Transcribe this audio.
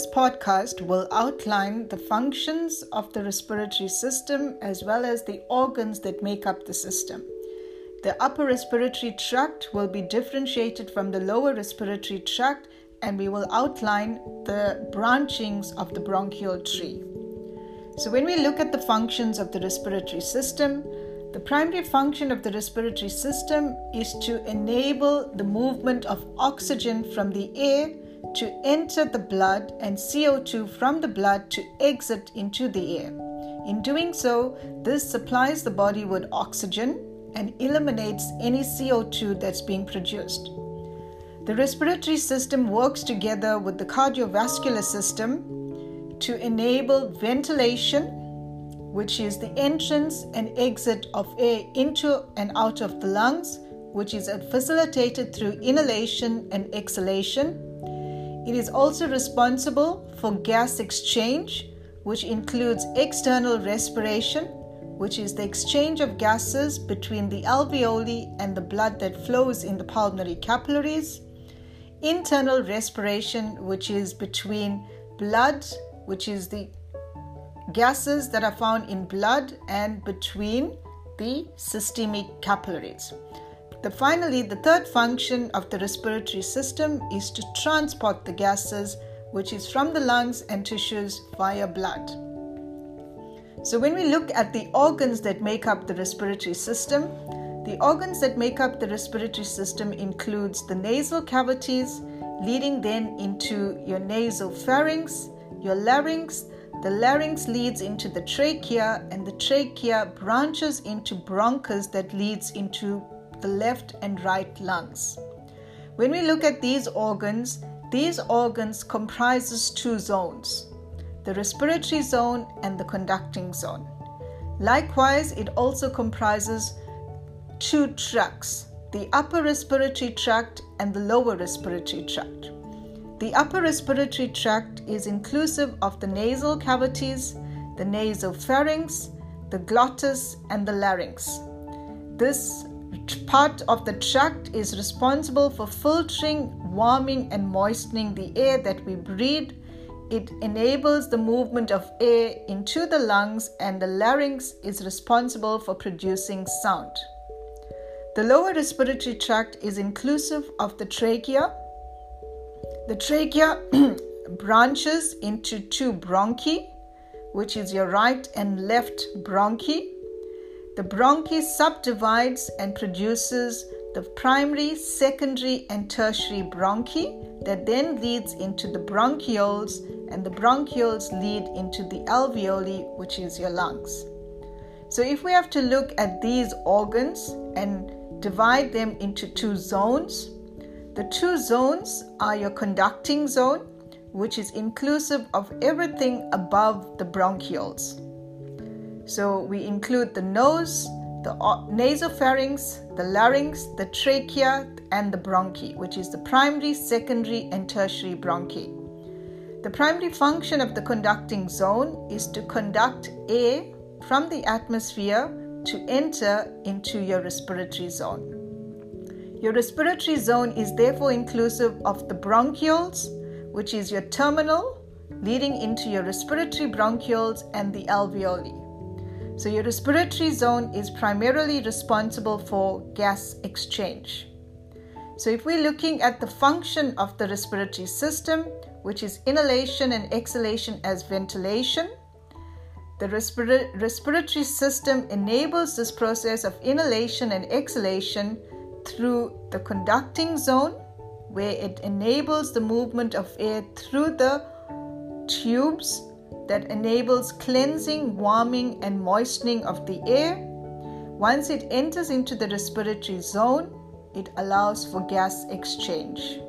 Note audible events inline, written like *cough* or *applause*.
this podcast will outline the functions of the respiratory system as well as the organs that make up the system. The upper respiratory tract will be differentiated from the lower respiratory tract, and we will outline the branchings of the bronchial tree. So, when we look at the functions of the respiratory system, the primary function of the respiratory system is to enable the movement of oxygen from the air to enter the blood and CO2 from the blood to exit into the air. In doing so, this supplies the body with oxygen and eliminates any CO2 that's being produced. The respiratory system works together with the cardiovascular system to enable ventilation which is the entrance and exit of air into and out of the lungs, which is facilitated through inhalation and exhalation. It is also responsible for gas exchange, which includes external respiration, which is the exchange of gases between the alveoli and the blood that flows in the pulmonary capillaries, internal respiration, which is between blood, which is the gases that are found in blood and between the systemic capillaries. The, finally, the third function of the respiratory system is to transport the gases, which is from the lungs and tissues via blood. So, when we look at the organs that make up the respiratory system, the organs that make up the respiratory system includes the nasal cavities, leading then into your nasal pharynx, your larynx, the larynx leads into the trachea, and the trachea branches into bronchus that leads into the left and right lungs. When we look at these organs, these organs comprises two zones, the respiratory zone and the conducting zone. Likewise, it also comprises two tracts, the upper respiratory tract and the lower respiratory tract. The upper respiratory tract is inclusive of the nasal cavities, the nasopharynx, the glottis, and the larynx. This part of the tract is responsible for filtering, warming, and moistening the air that we breathe. It enables the movement of air into the lungs, and the larynx is responsible for producing sound. The lower respiratory tract is inclusive of the trachea, the trachea *clears throat* branches into two bronchi, which is your right and left bronchi. The bronchi subdivides and produces the primary, secondary, and tertiary bronchi that then leads into the bronchioles, and the bronchioles lead into the alveoli, which is your lungs. So, if we have to look at these organs and divide them into two zones, the two zones are your conducting zone, which is inclusive of everything above the bronchioles. So we include the nose, the nasopharynx, the larynx, the trachea, and the bronchi, which is the primary, secondary, and tertiary bronchi. The primary function of the conducting zone is to conduct air from the atmosphere to enter into your respiratory zone. Your respiratory zone is therefore inclusive of the bronchioles, which is your terminal leading into your respiratory bronchioles and the alveoli. So, your respiratory zone is primarily responsible for gas exchange. So, if we're looking at the function of the respiratory system, which is inhalation and exhalation as ventilation, the respira- respiratory system enables this process of inhalation and exhalation through the conducting zone, where it enables the movement of air through the tubes that enables cleansing, warming, and moistening of the air. Once it enters into the respiratory zone, it allows for gas exchange.